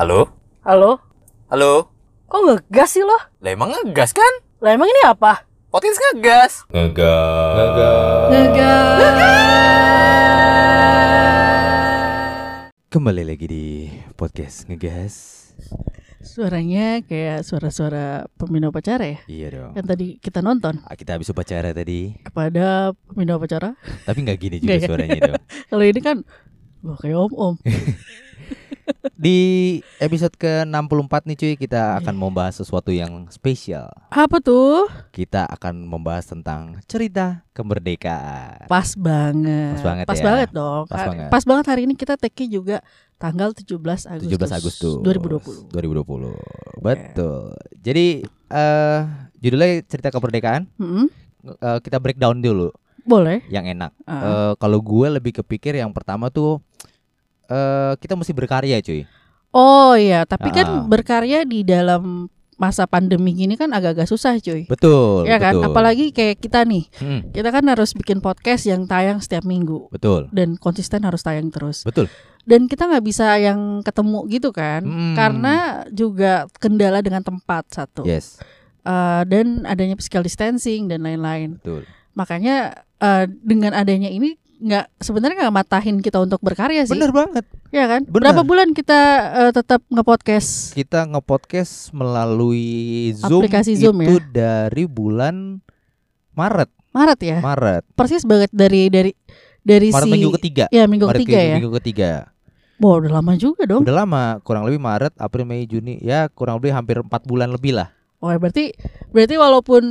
Halo? Halo? Halo? Kok ngegas sih lo? Lah emang ngegas kan? Lah emang ini apa? Podcast ngegas. Ngegas. Kembali lagi di podcast ngegas. Suaranya kayak suara-suara pembina upacara ya? Iya dong. Yang tadi kita nonton Ah, Kita habis upacara tadi, kepada pembina upacara. tapi nggak gini juga ya? suaranya dong. Kalau ini kan Wah kayak om-om Di episode ke-64 nih cuy, kita akan membahas sesuatu yang spesial. Apa tuh? Kita akan membahas tentang cerita kemerdekaan. Pas banget Pas banget ya. banget dong Pas banget. Pas banget hari ini kita take juga tanggal 17 Agustus 17 Agustus 2020 2020. Betul. Jadi eh judulnya cerita kemerdekaan. Mm-mm. Eh, kita breakdown dulu Boleh yang enak. Ah. Eh, kalau gue lebih kepikir yang pertama tuh eh kita mesti berkarya cuy. Oh iya Tapi Ah. kan berkarya di dalam masa pandemi gini kan agak-agak susah cuy Betul. Ya kan, betul. apalagi kayak kita nih, Hmm, kita kan harus bikin podcast yang tayang setiap minggu betul. dan konsisten harus tayang terus. Betul. Dan kita nggak bisa yang ketemu gitu kan, Hmm. karena juga kendala dengan tempat satu, Yes, Eh, dan adanya physical distancing dan lain-lain. betul. Makanya eh, dengan adanya ini nggak sebenarnya nggak matahin kita untuk berkarya sih, Bener banget. ya kan? bener. Berapa bulan kita eh, tetap ngepodcast? Kita ngepodcast melalui Zoom Aplikasi Zoom itu dari bulan Maret. Maret ya, Maret. persis banget dari dari dari Maret si minggu ketiga. ya minggu Maret ketiga ke- ya. Minggu ketiga. Wah udah lama juga dong. Udah lama, kurang lebih Maret, April, Mei, Juni, ya kurang lebih hampir empat bulan lebih lah. Oh berarti berarti walaupun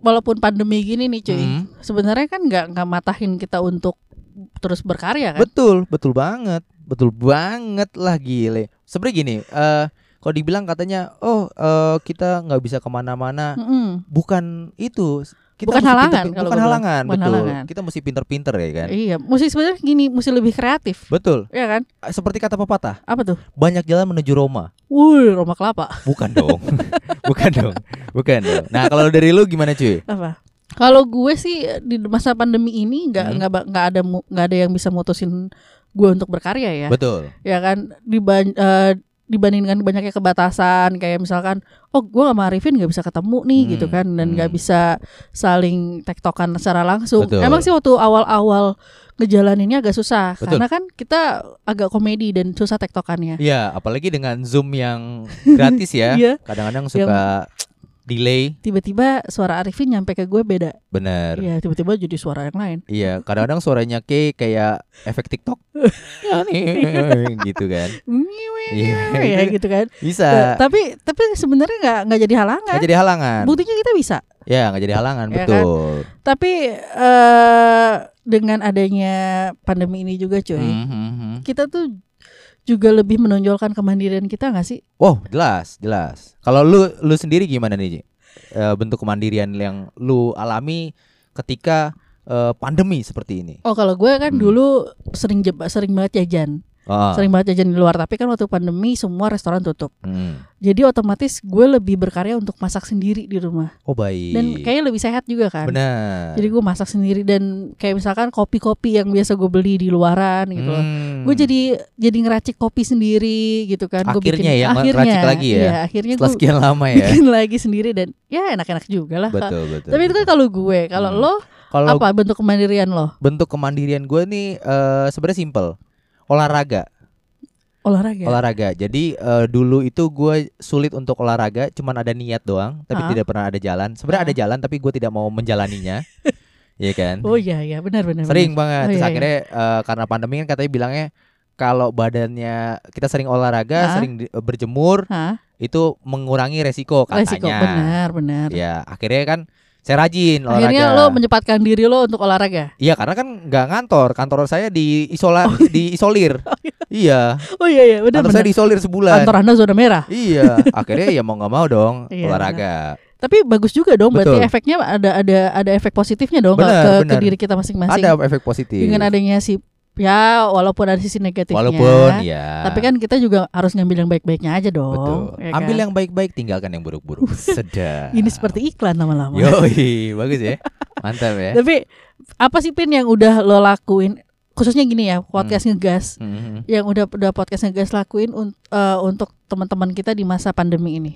walaupun pandemi gini nih cuy, Hmm. sebenarnya kan nggak nggak matahin kita untuk terus berkarya kan? Betul, betul banget, betul banget lah gile. Sebenarnya gini, eh kalau dibilang katanya, oh eh, kita nggak bisa ke mana-mana, Mm-mm. bukan itu. Kita Bukan halangan pinter- kalau bukan halangan, Bukan betul. halangan. Kita mesti pinter-pinter ya kan. Iya, mesti sebenarnya gini, mesti lebih kreatif, Betul. ya kan? Seperti kata pepatah, Apa tuh? banyak jalan menuju Roma. Wuh, Roma Kelapa. Bukan dong, bukan dong, bukan dong. Nah kalau dari lu gimana cuy? Apa? Kalau gue sih di masa pandemi ini nggak Hmm. nggak ba- nggak ada nggak ada yang bisa mutusin gue untuk berkarya ya, Betul. ya kan? Diban eh, dibandingkan banyaknya kebatasan kayak misalkan oh gue sama Arifin nggak bisa ketemu nih Hmm, gitu kan dan nggak hmm. bisa saling tektokan secara langsung Betul. emang sih waktu awal-awal ngejalaninnya agak susah Betul. karena kan kita agak komedi dan susah tektokannya Iya, apalagi dengan Zoom yang gratis ya. Iya. Kadang-kadang suka delay. tiba-tiba suara Arifin nyampe ke gue beda Bener. ya tiba-tiba jadi suara yang lain Iya, kadang-kadang suaranya K kayak efek TikTok. Ya nih, gitu kan. Iya, ya gitu kan Bisa. Nah, tapi tapi sebenarnya nggak nggak jadi halangan Nggak jadi halangan. buktinya kita bisa Ya, nggak jadi halangan, Ya kan? betul. tapi eh dengan adanya pandemi ini juga cuy hmm, hmm. kita tuh juga lebih menonjolkan kemandirian kita nggak sih? Wow, jelas, jelas. Kalau lu lu sendiri gimana nih, Ji? Eh, bentuk kemandirian yang lu alami ketika eh, pandemi seperti ini? Oh kalau gue kan Hmm. dulu sering jeba, sering banget jajan, Oh, sering banget jajan di luar. Tapi kan waktu pandemi semua restoran tutup. hmm. Jadi otomatis gue lebih berkarya untuk masak sendiri di rumah. Oh, baik. Dan kayaknya lebih sehat juga kan. Benar. Jadi gue masak sendiri dan kayak misalkan kopi-kopi yang biasa gue beli di luaran gitu loh. Hmm. Gue jadi jadi ngeracik kopi sendiri gitu kan. Akhirnya bikin, ya, ngeracik lagi ya? Iya, akhirnya setelah gue sekian lama ya. bikin lagi sendiri dan ya enak-enak juga lah. betul, betul. Tapi itu kan kalau gue, kalau Hmm. lo kalau apa bentuk kemandirian lo? bentuk kemandirian gue nih eh, sebenarnya simple. Olahraga, Olahraga. olahraga. Jadi eh, dulu itu gue sulit untuk olahraga, cuman ada niat doang, tapi Ah. tidak pernah ada jalan. Sebenarnya ada jalan, tapi gue tidak mau menjalaninya. Iya kan? Oh iya iya benar benar. sering benar. banget Oh, terus iya, akhirnya eh, karena pandemi kan katanya bilangnya kalau badannya kita sering olahraga Hah? sering di- berjemur Hah? itu mengurangi resiko katanya Resiko benar benar. ya akhirnya kan saya rajin olahraga Akhirnya lo menyempatkan diri lo untuk olahraga. iya karena kan nggak ngantor kantor saya di isola di isolir iya Oh iya iya benar kantor saya diisolir sebulan Kantor anda zona merah. iya akhirnya ya mau nggak mau dong Iya, olahraga Tapi bagus juga dong. Berarti Betul. efeknya ada ada ada efek positifnya dong ke- Benar, ke, ke benar. diri kita masing-masing. ada efek positif Dengan adanya si ya walaupun ada sisi negatifnya. walaupun ya Tapi kan kita juga harus ngambil yang baik-baiknya aja dong. betul ya ambil kan? yang baik-baik tinggalkan yang buruk-buruk sedap Ini seperti iklan lama-lama. Yoi, bagus ya. Mantap ya. Tapi apa sih pin yang udah lo lakuin khususnya gini ya podcast ngegas Mhm. yang udah udah podcast ngegas lakuin un- eh, untuk teman-teman kita di masa pandemi ini.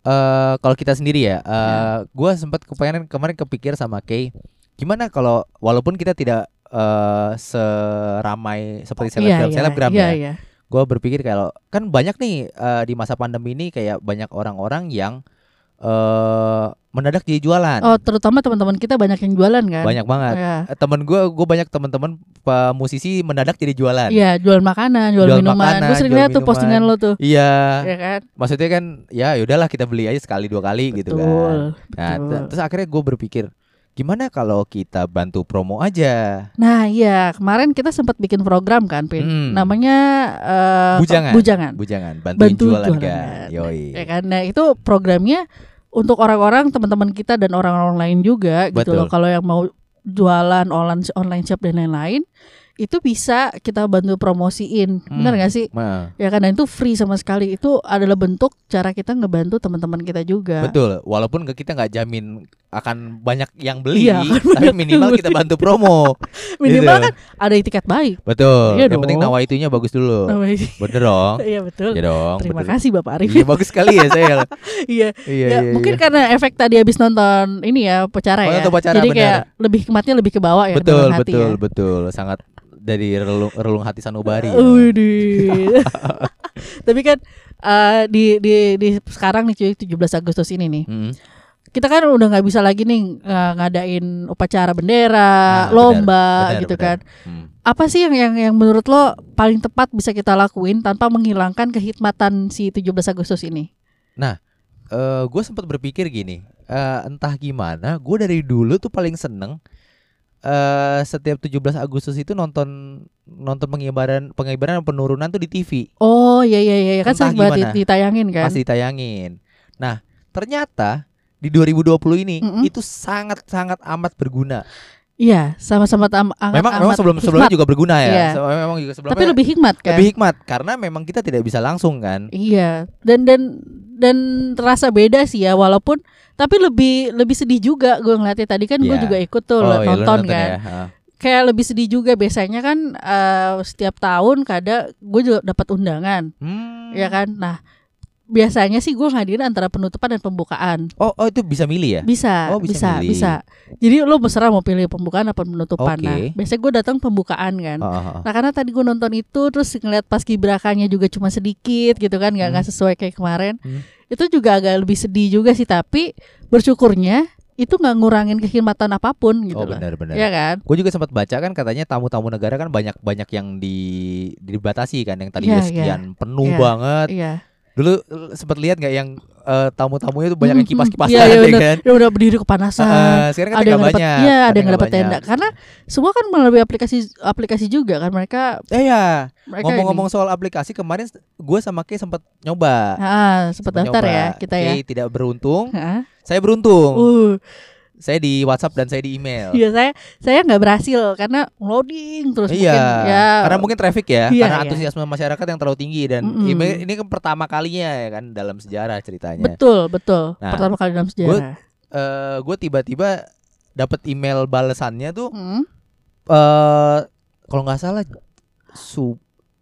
eh kalau kita sendiri ya, eh gua sempat kepengen kemarin kepikir sama Kay, gimana kalau walaupun kita tidak eh seramai seperti selebgram selebgram iya, ya, iya. gue berpikir kalau kan banyak nih eh, di masa pandemi ini kayak banyak orang-orang yang eh mendadak jadi jualan, Oh, terutama teman-teman kita banyak yang jualan kan? banyak banget. Iya. Eh, Temen gue, gue banyak teman-teman musisi mendadak jadi jualan. Iya, jual makanan, jual, Jual minuman. Gue sering lihat tuh postingan lo tuh. Iya, Ya kan? maksudnya kan ya yaudahlah kita beli aja sekali dua kali gitu kan. Betul. Nah, betul. terus akhirnya gue berpikir gimana kalau kita bantu promo aja. Nah, iya, kemarin kita sempat bikin program kan, Pin. Hmm. Namanya eh, Bujangan. Bujangan. Bujangan, bantuin Bantu jualan, jualan. kan. Yoi. Ya kan? Nah, itu programnya untuk orang-orang teman-teman kita dan orang-orang lain juga gitu Betul. loh. Kalau yang mau jualan online online shop dan lain-lain itu bisa kita bantu promosiin. Benar Hmm. gak sih? Nah, Ya kan dan itu free sama sekali. Itu adalah bentuk cara kita ngebantu teman-teman kita juga. betul. Walaupun kita nggak jamin akan banyak yang beli, Iya, tapi minimal kita bantu promo. Minimal Gitu. kan ada etiket baik. Betul. Iya yang penting dong. nawaitunya bagus dulu. Bener dong. Iya betul. Iya dong. Terima betul. kasih Bapak Arif. Iya bagus sekali ya saya. Iya. Iya, ya, iya, mungkin iya. karena efek tadi habis nonton ini ya upacara Oh, ya. upacara, Jadi benar. kayak lebih hikmatnya lebih ke bawah ya. betul, hati betul, ya. betul. Sangat dari relung, relung hati sanubari. ya. Tapi kan eh, di di di sekarang nih cuy 17 Agustus ini nih. Mm. Kita kan udah nggak bisa lagi nih eh, ngadain upacara bendera, Nah, lomba benar, gitu benar. kan. Hmm. Apa sih yang yang yang menurut lo paling tepat bisa kita lakuin tanpa menghilangkan kehikmatan si 17 Agustus ini? gue sempat berpikir gini, eh, entah gimana, gue dari dulu tuh paling seneng eh setiap 17 Agustus itu nonton nonton pengibaran pengibaran penurunan tuh di TV Oh iya iya iya kan Entah sering banget ditayangin kan. pasti ditayangin. Nah ternyata di 2020 ini Mm-mm. itu sangat sangat amat berguna. Iya, sama-sama tam- Memang memang sebelum sebelumnya hikmat. juga berguna ya. Iya. Memang juga sebelumnya Tapi lebih hikmat kan? lebih hikmat karena memang kita tidak bisa langsung kan. Iya, dan dan dan terasa beda sih ya walaupun tapi lebih lebih sedih juga gue ngeliatnya tadi kan gue Iya. juga ikut tuh iya, lu nonton, kan. ya. Ha. Kayak lebih sedih juga biasanya kan eh, setiap tahun kada gue juga dapat undangan, Hmm. ya kan. Nah, biasanya sih gue ngadirin antara penutupan dan pembukaan. Oh, oh itu bisa milih ya? Bisa, Oh, bisa bisa, milih. bisa. Jadi lo berserah mau pilih pembukaan apa penutupan. Oke. Nah, biasanya gue datang pembukaan kan. Oh, oh, oh. Nah karena tadi gue nonton itu terus ngeliat pas kibrakanya juga cuma sedikit gitu kan nggak nggak sesuai kayak kemarin Hmm. itu juga agak lebih sedih juga sih tapi bersyukurnya itu nggak ngurangin kehormatan apa pun gitu Oh loh benar-benar. ya kan Gue juga sempat baca kan katanya tamu-tamu negara kan banyak banyak yang di dibatasi kan yang tadi Iya, sekian penuh Iya. banget. iya Dulu sempat lihat nggak yang eh, tamu-tamunya tuh banyak yang Hmm, kipas-kipasan iya, iya, ya bener. kan? Ya udah berdiri kepanasan Ah, sekarang kan ada yang banyak. iya ada Sekarang yang dapat tinggal tenda banyak. karena semua kan melalui aplikasi aplikasi juga kan mereka Eh ya, mereka ngomong-ngomong soal aplikasi kemarin gue sama Kay sempat nyoba. ah sempat daftar nyoba. ya kita ya Kay tidak beruntung, Ah. saya beruntung. uh Saya di WhatsApp dan saya di email. iya saya saya nggak berhasil karena loading terus Iya, mungkin ya karena mungkin traffic ya, Iya, karena iya. antusiasme masyarakat yang terlalu tinggi dan Mm-mm. ini, ini kan pertama kalinya ya kan dalam sejarah ceritanya. Betul, betul. Nah, Pertama kali dalam sejarah. Eh, gue tiba-tiba dapat email balasannya tuh Hmm. eh kalau nggak salah sub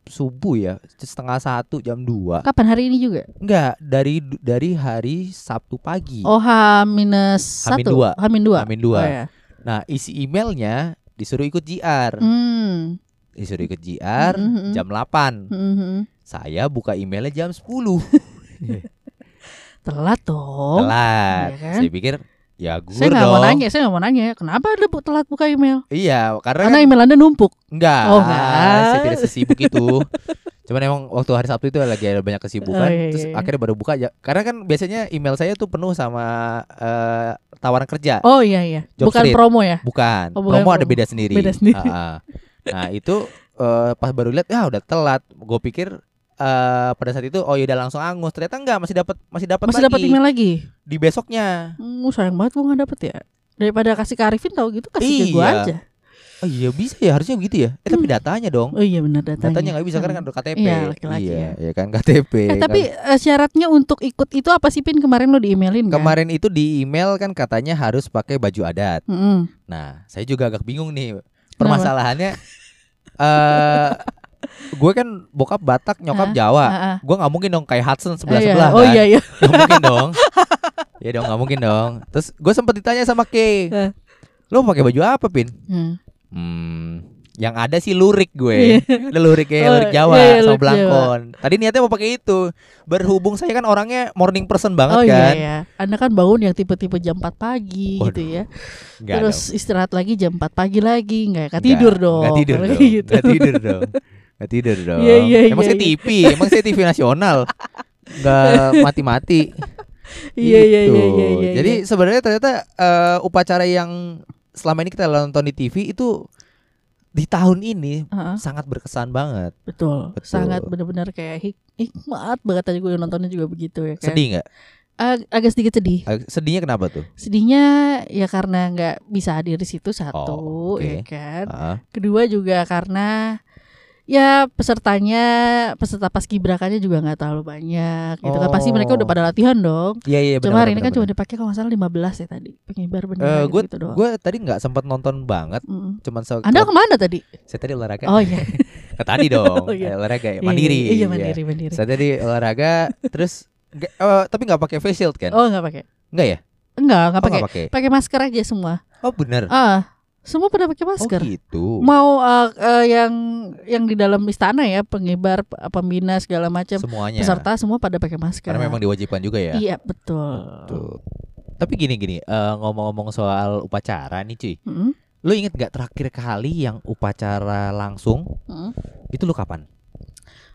subuh ya setengah satu jam 2 Kapan hari ini juga? enggak dari dari hari Sabtu pagi Oh, H minus satu. dua. Hamin dua. Hamin dua. Oh, ya. nah isi emailnya disuruh ikut JR Hmm. disuruh ikut JR Mhm. jam 8 Hmm, hmm. saya buka emailnya jam 10 Telat dong. telat Iya kan? saya pikir ya gue Saya nggak mau nanya, saya nggak mau nanya. Kenapa Anda bu- telat buka email? iya karena, Karena email Anda numpuk. enggak Oh, enggak. saya tidak sesibuk itu cuman emang waktu hari Sabtu itu lagi ada banyak kesibukan Oh, iya, terus iya. akhirnya baru buka aja karena kan biasanya email saya tuh penuh sama eh, tawaran kerja Oh iya iya. Job Bukan street. promo ya. bukan Oh, bukan promo ada promo. beda sendiri Beda sendiri. Ah. nah itu eh, pas baru lihat ya udah telat gue pikir eh, pada saat itu oh ya udah langsung angus ternyata enggak masih dapat masih dapat Masih dapat email lagi. di besoknya Hmm, sayang banget gua nggak dapet ya. Daripada kasih ke Arifin tahu gitu kasih ke gua Iya. aja. oh iya bisa ya harusnya begitu ya eh tapi Hmm. datanya dong Oh iya benar datanya. datanya nggak bisa karena kan Hmm. ada KTP Iya, laki-laki iya ya. ya kan KTP Eh kan. tapi eh, syaratnya untuk ikut itu apa sih Pin kemarin lo di emailin kan? kemarin itu di email kan katanya harus pakai baju adat Mm-mm. nah saya juga agak bingung nih permasalahannya eh gue kan bokap Batak, nyokap Jawa. Gue nggak mungkin dong kayak Hudson sebelah Iya. sebelah Oh kan. iya iya. Gak mungkin dong. Iya dong, nggak mungkin dong. Terus gue sempet ditanya sama Kay, lo pakai baju apa pin? Hmm. Hmm, yang ada sih lurik gue. ada lurik kayak Oh, lurik Jawa iya, iya, sama lurik belangkon. Tadi niatnya mau pakai itu. Berhubung saya kan orangnya morning person banget Oh iya kan. ya. Anda kan bangun yang tipe-tipe jam 4 pagi Waduh, gitu ya. Terus dong. istirahat lagi jam 4 pagi lagi, nggak tidur dong. Nggak tidur dong. gitu. Nggak tidur dong. Nggak tidur dong. Iya, iya, emang iya, saya iya. TV, emang saya TV nasional. Nggak mati-mati. Iya iya Gitu. iya iya iya. Jadi iya. sebenarnya ternyata eh, upacara yang selama ini kita nonton di TV itu di tahun ini Heeh, sangat berkesan banget. betul. Betul. Sangat benar-benar kayak hik hikmat banget tadi gue nontonnya juga begitu ya kan. Sedih nggak? Ag- agak sedikit sedih. Ag- Sedihnya kenapa tuh? Sedihnya ya karena nggak bisa hadir di situ satu, Oh, oke. ya kan. Ah, Kedua juga karena ya pesertanya peserta paskibrakannya juga nggak terlalu banyak gitu kan. Pasti mereka Oh. udah pada latihan dong. Iya iya. Cuma hari ini kan cuma dipakai kalau nggak salah 15 ya tadi pengibar bendera gue gitu doang. gue tadi nggak sempat nonton banget, Mm. cuman se Anda ke mana tadi? saya tadi olahraga. Oh iya, Ke tadi dong, Oh, iya. Olahraga ya, Iya, mandiri. Iya, iya ya. mandiri mandiri. Saya tadi olahraga, terus eh, tapi nggak pakai face shield kan? Oh nggak pakai? Nggak ya? Enggak nggak Oh, pakai. nggak pakai. Masker aja semua. Oh bener. Ah, semua pada pakai masker. Oh gitu. Mau eh, eh, yang yang di dalam istana ya pengibar, p- pembina segala macam Semuanya. peserta semua pada pakai masker. Karena memang diwajibkan juga ya. Iya betul. Tuh. Tapi gini gini, eh, ngomong-ngomong soal upacara nih cuy. Mm, Lu inget gak terakhir kali yang upacara langsung mm. itu lu kapan?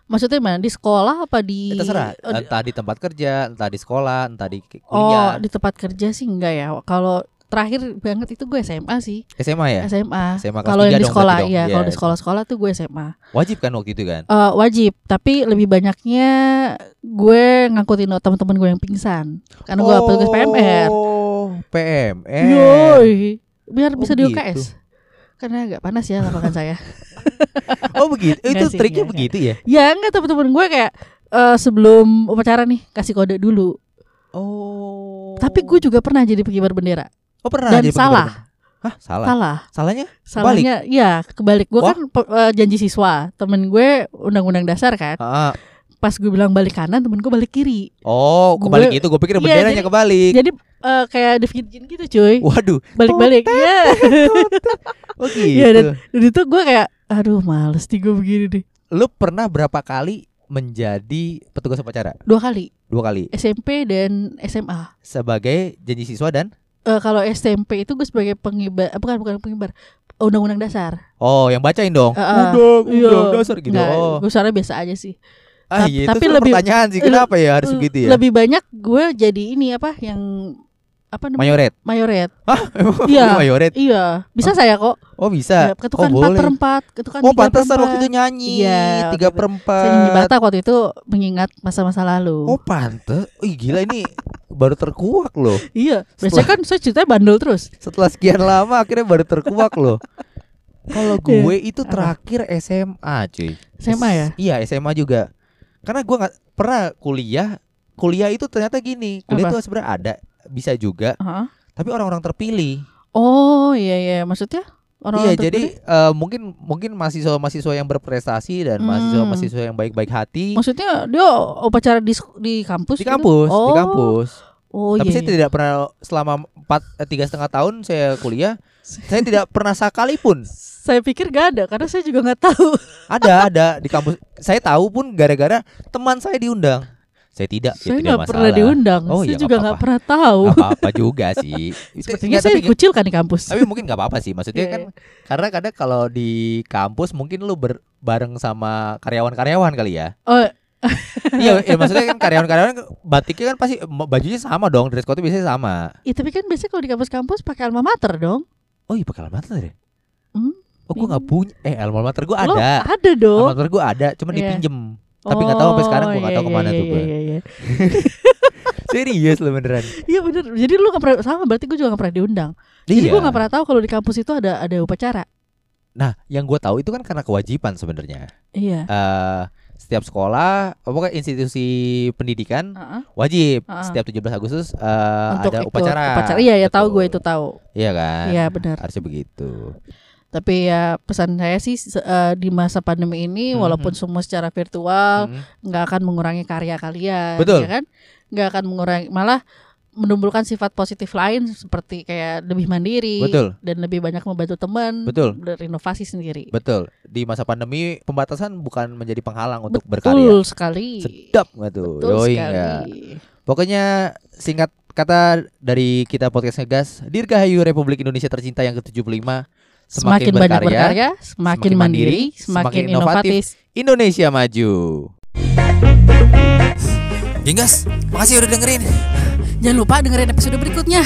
Maksudnya mana di sekolah apa di? Eh, terserah. Oh, Entah di tempat kerja, entah di sekolah, entah di ki- oh, kuliah. di tempat kerja sih enggak ya. Kalau terakhir banget itu gue SMA sih. SMA ya? SMA. SMA Kalau yang di sekolah dong. iya, kalau Iya. di sekolah-sekolah tuh gue SMA. Wajib kan waktu itu kan? Eh, wajib, tapi lebih banyaknya gue ngangkutin teman-teman gue yang pingsan. Karena gue petugas PMR. Oh, PMR. Yoi. Biar Oh, bisa di gitu. UKS. Karena agak panas ya lapangan saya. Oh begitu. itu triknya enggak, begitu ya? Ya enggak teman-teman gue kayak eh, sebelum upacara nih kasih kode dulu. Oh. Tapi gue juga pernah jadi pengibar bendera. Oh pernah Dan jadi salah. Hah, salah. Salah. Salahnya? Salahnya ya kebalik. Gue kan eh, janji siswa. Temen gue undang-undang dasar kan. Ah, Pas gue bilang balik kanan, temen gue balik kiri. Oh, Gue- kebalik itu. Gue pikir Iya, benderanya jadi- kebalik. Jadi eh, kayak The Virgin gitu cuy. Waduh. Balik-balik. Iya. Oh gitu. Iya, dan- Dan itu gue kayak aduh males nih gue begini deh. Lu pernah berapa kali menjadi petugas upacara? Dua kali Dua kali. SMP dan SMA. Sebagai janji siswa dan Eh, kalau SMP itu gue sebagai pengibar, eh, bukan bukan pengibar, undang-undang dasar. Oh, yang bacain dong. Eh, eh, Undang, iya. undang dasar gitu. Nggak, oh. gue suara biasa aja sih. Ah, iya, tapi itu lebih- pertanyaan sih kenapa ya harus begitu ya? Lebih banyak gue jadi ini apa yang apa namanya? Mayoret. Mayoret. Emang Iya. mayoret. Iya, bisa saya kok. Oh, bisa. Ya, ketukan oh, empat boleh. per empat, ketukan Oh, tiga per pantesan empat. waktu itu nyanyi. Iya, Tiga waktu per Saya nyanyi. Batak waktu itu mengingat masa-masa lalu. Oh, pantes. Ih, gila ini baru terkuak loh. Iya, biasanya kan saya ceritanya bandel terus. Setelah sekian lama akhirnya baru terkuak loh. Kalau gue itu Apa? terakhir SMA, cuy. SMA ya? Iya, SMA juga. Karena gue nggak pernah kuliah. Kuliah itu ternyata gini, kuliah Apa? itu sebenarnya ada, bisa juga, Heeh. tapi orang-orang terpilih. Oh iya iya, maksudnya orang iya, jadi eh, mungkin mungkin mahasiswa-mahasiswa yang berprestasi dan Hmm. mahasiswa-mahasiswa yang baik-baik hati maksudnya dia upacara di di kampus di gitu? kampus, di Oh. kampus. Oh Tapi iya. saya tidak pernah selama empat eh, tiga setengah tahun saya kuliah, saya tidak pernah sekalipun Saya pikir gak ada karena saya juga nggak tahu. ada ada di kampus. Saya tahu pun gara-gara teman saya diundang. Saya tidak, ya saya nggak pernah diundang. Oh, saya iya, juga nggak pernah tahu. Gak apa-apa juga sih. Sepertinya saya tapi, dikucilkan di kampus. tapi mungkin nggak apa-apa sih. Maksudnya Iya, kan karena kadang kalau di kampus mungkin lu ber, bareng sama karyawan-karyawan kali ya. Oh iya, iya, maksudnya kan karyawan-karyawan batiknya kan pasti bajunya sama dong, dress code biasanya sama. iya tapi kan biasanya kalau di kampus-kampus pakai alma mater dong. Oh iya pakai alma mater ya? Hmm, Oh gue nggak punya. Eh alma mater gue Lo ada. ada Alma dong. mater gue ada, cuma Iya. dipinjem. Tapi nggak tahu sampai sekarang gue nggak tahu iya, ke mana iya, tuh iya, gue. Iya iya. Serius lo beneran. Iya bener. Jadi lu nggak pernah sama berarti gue juga nggak pernah diundang. Jadi Iya. gue nggak pernah tahu kalau di kampus itu ada ada upacara. Nah, yang gue tahu itu kan karena kewajiban sebenarnya. Iya. eh setiap sekolah, pokoknya institusi pendidikan Heeh. wajib Ah. setiap 17 Agustus Untuk ada upacara. Upacara. Iya ya tahu gue itu tahu. Iya kan? Iya benar. Harusnya begitu. Tapi ya pesan saya sih eh, di masa pandemi ini Mhm. walaupun semua secara virtual Mm. nggak akan mengurangi karya kalian, Betul. ya kan? Nggak akan mengurangi, malah menumbuhkan sifat positif lain seperti kayak lebih mandiri Betul. dan lebih banyak membantu teman, Betul. berinovasi sendiri. Betul. Di masa pandemi pembatasan bukan menjadi penghalang untuk Betul berkarya. sekali. Sedap nggak tuh? Betul Yoi sekali. nggak? Pokoknya singkat kata dari kita podcast ngegas, Dirgahayu Republik Indonesia tercinta yang ke-75 Semakin, banyak berkarya, semakin, semakin mandiri, mandiri, semakin, semakin inovatif. Indonesia maju. Genggas, makasih udah dengerin. Jangan lupa dengerin episode berikutnya.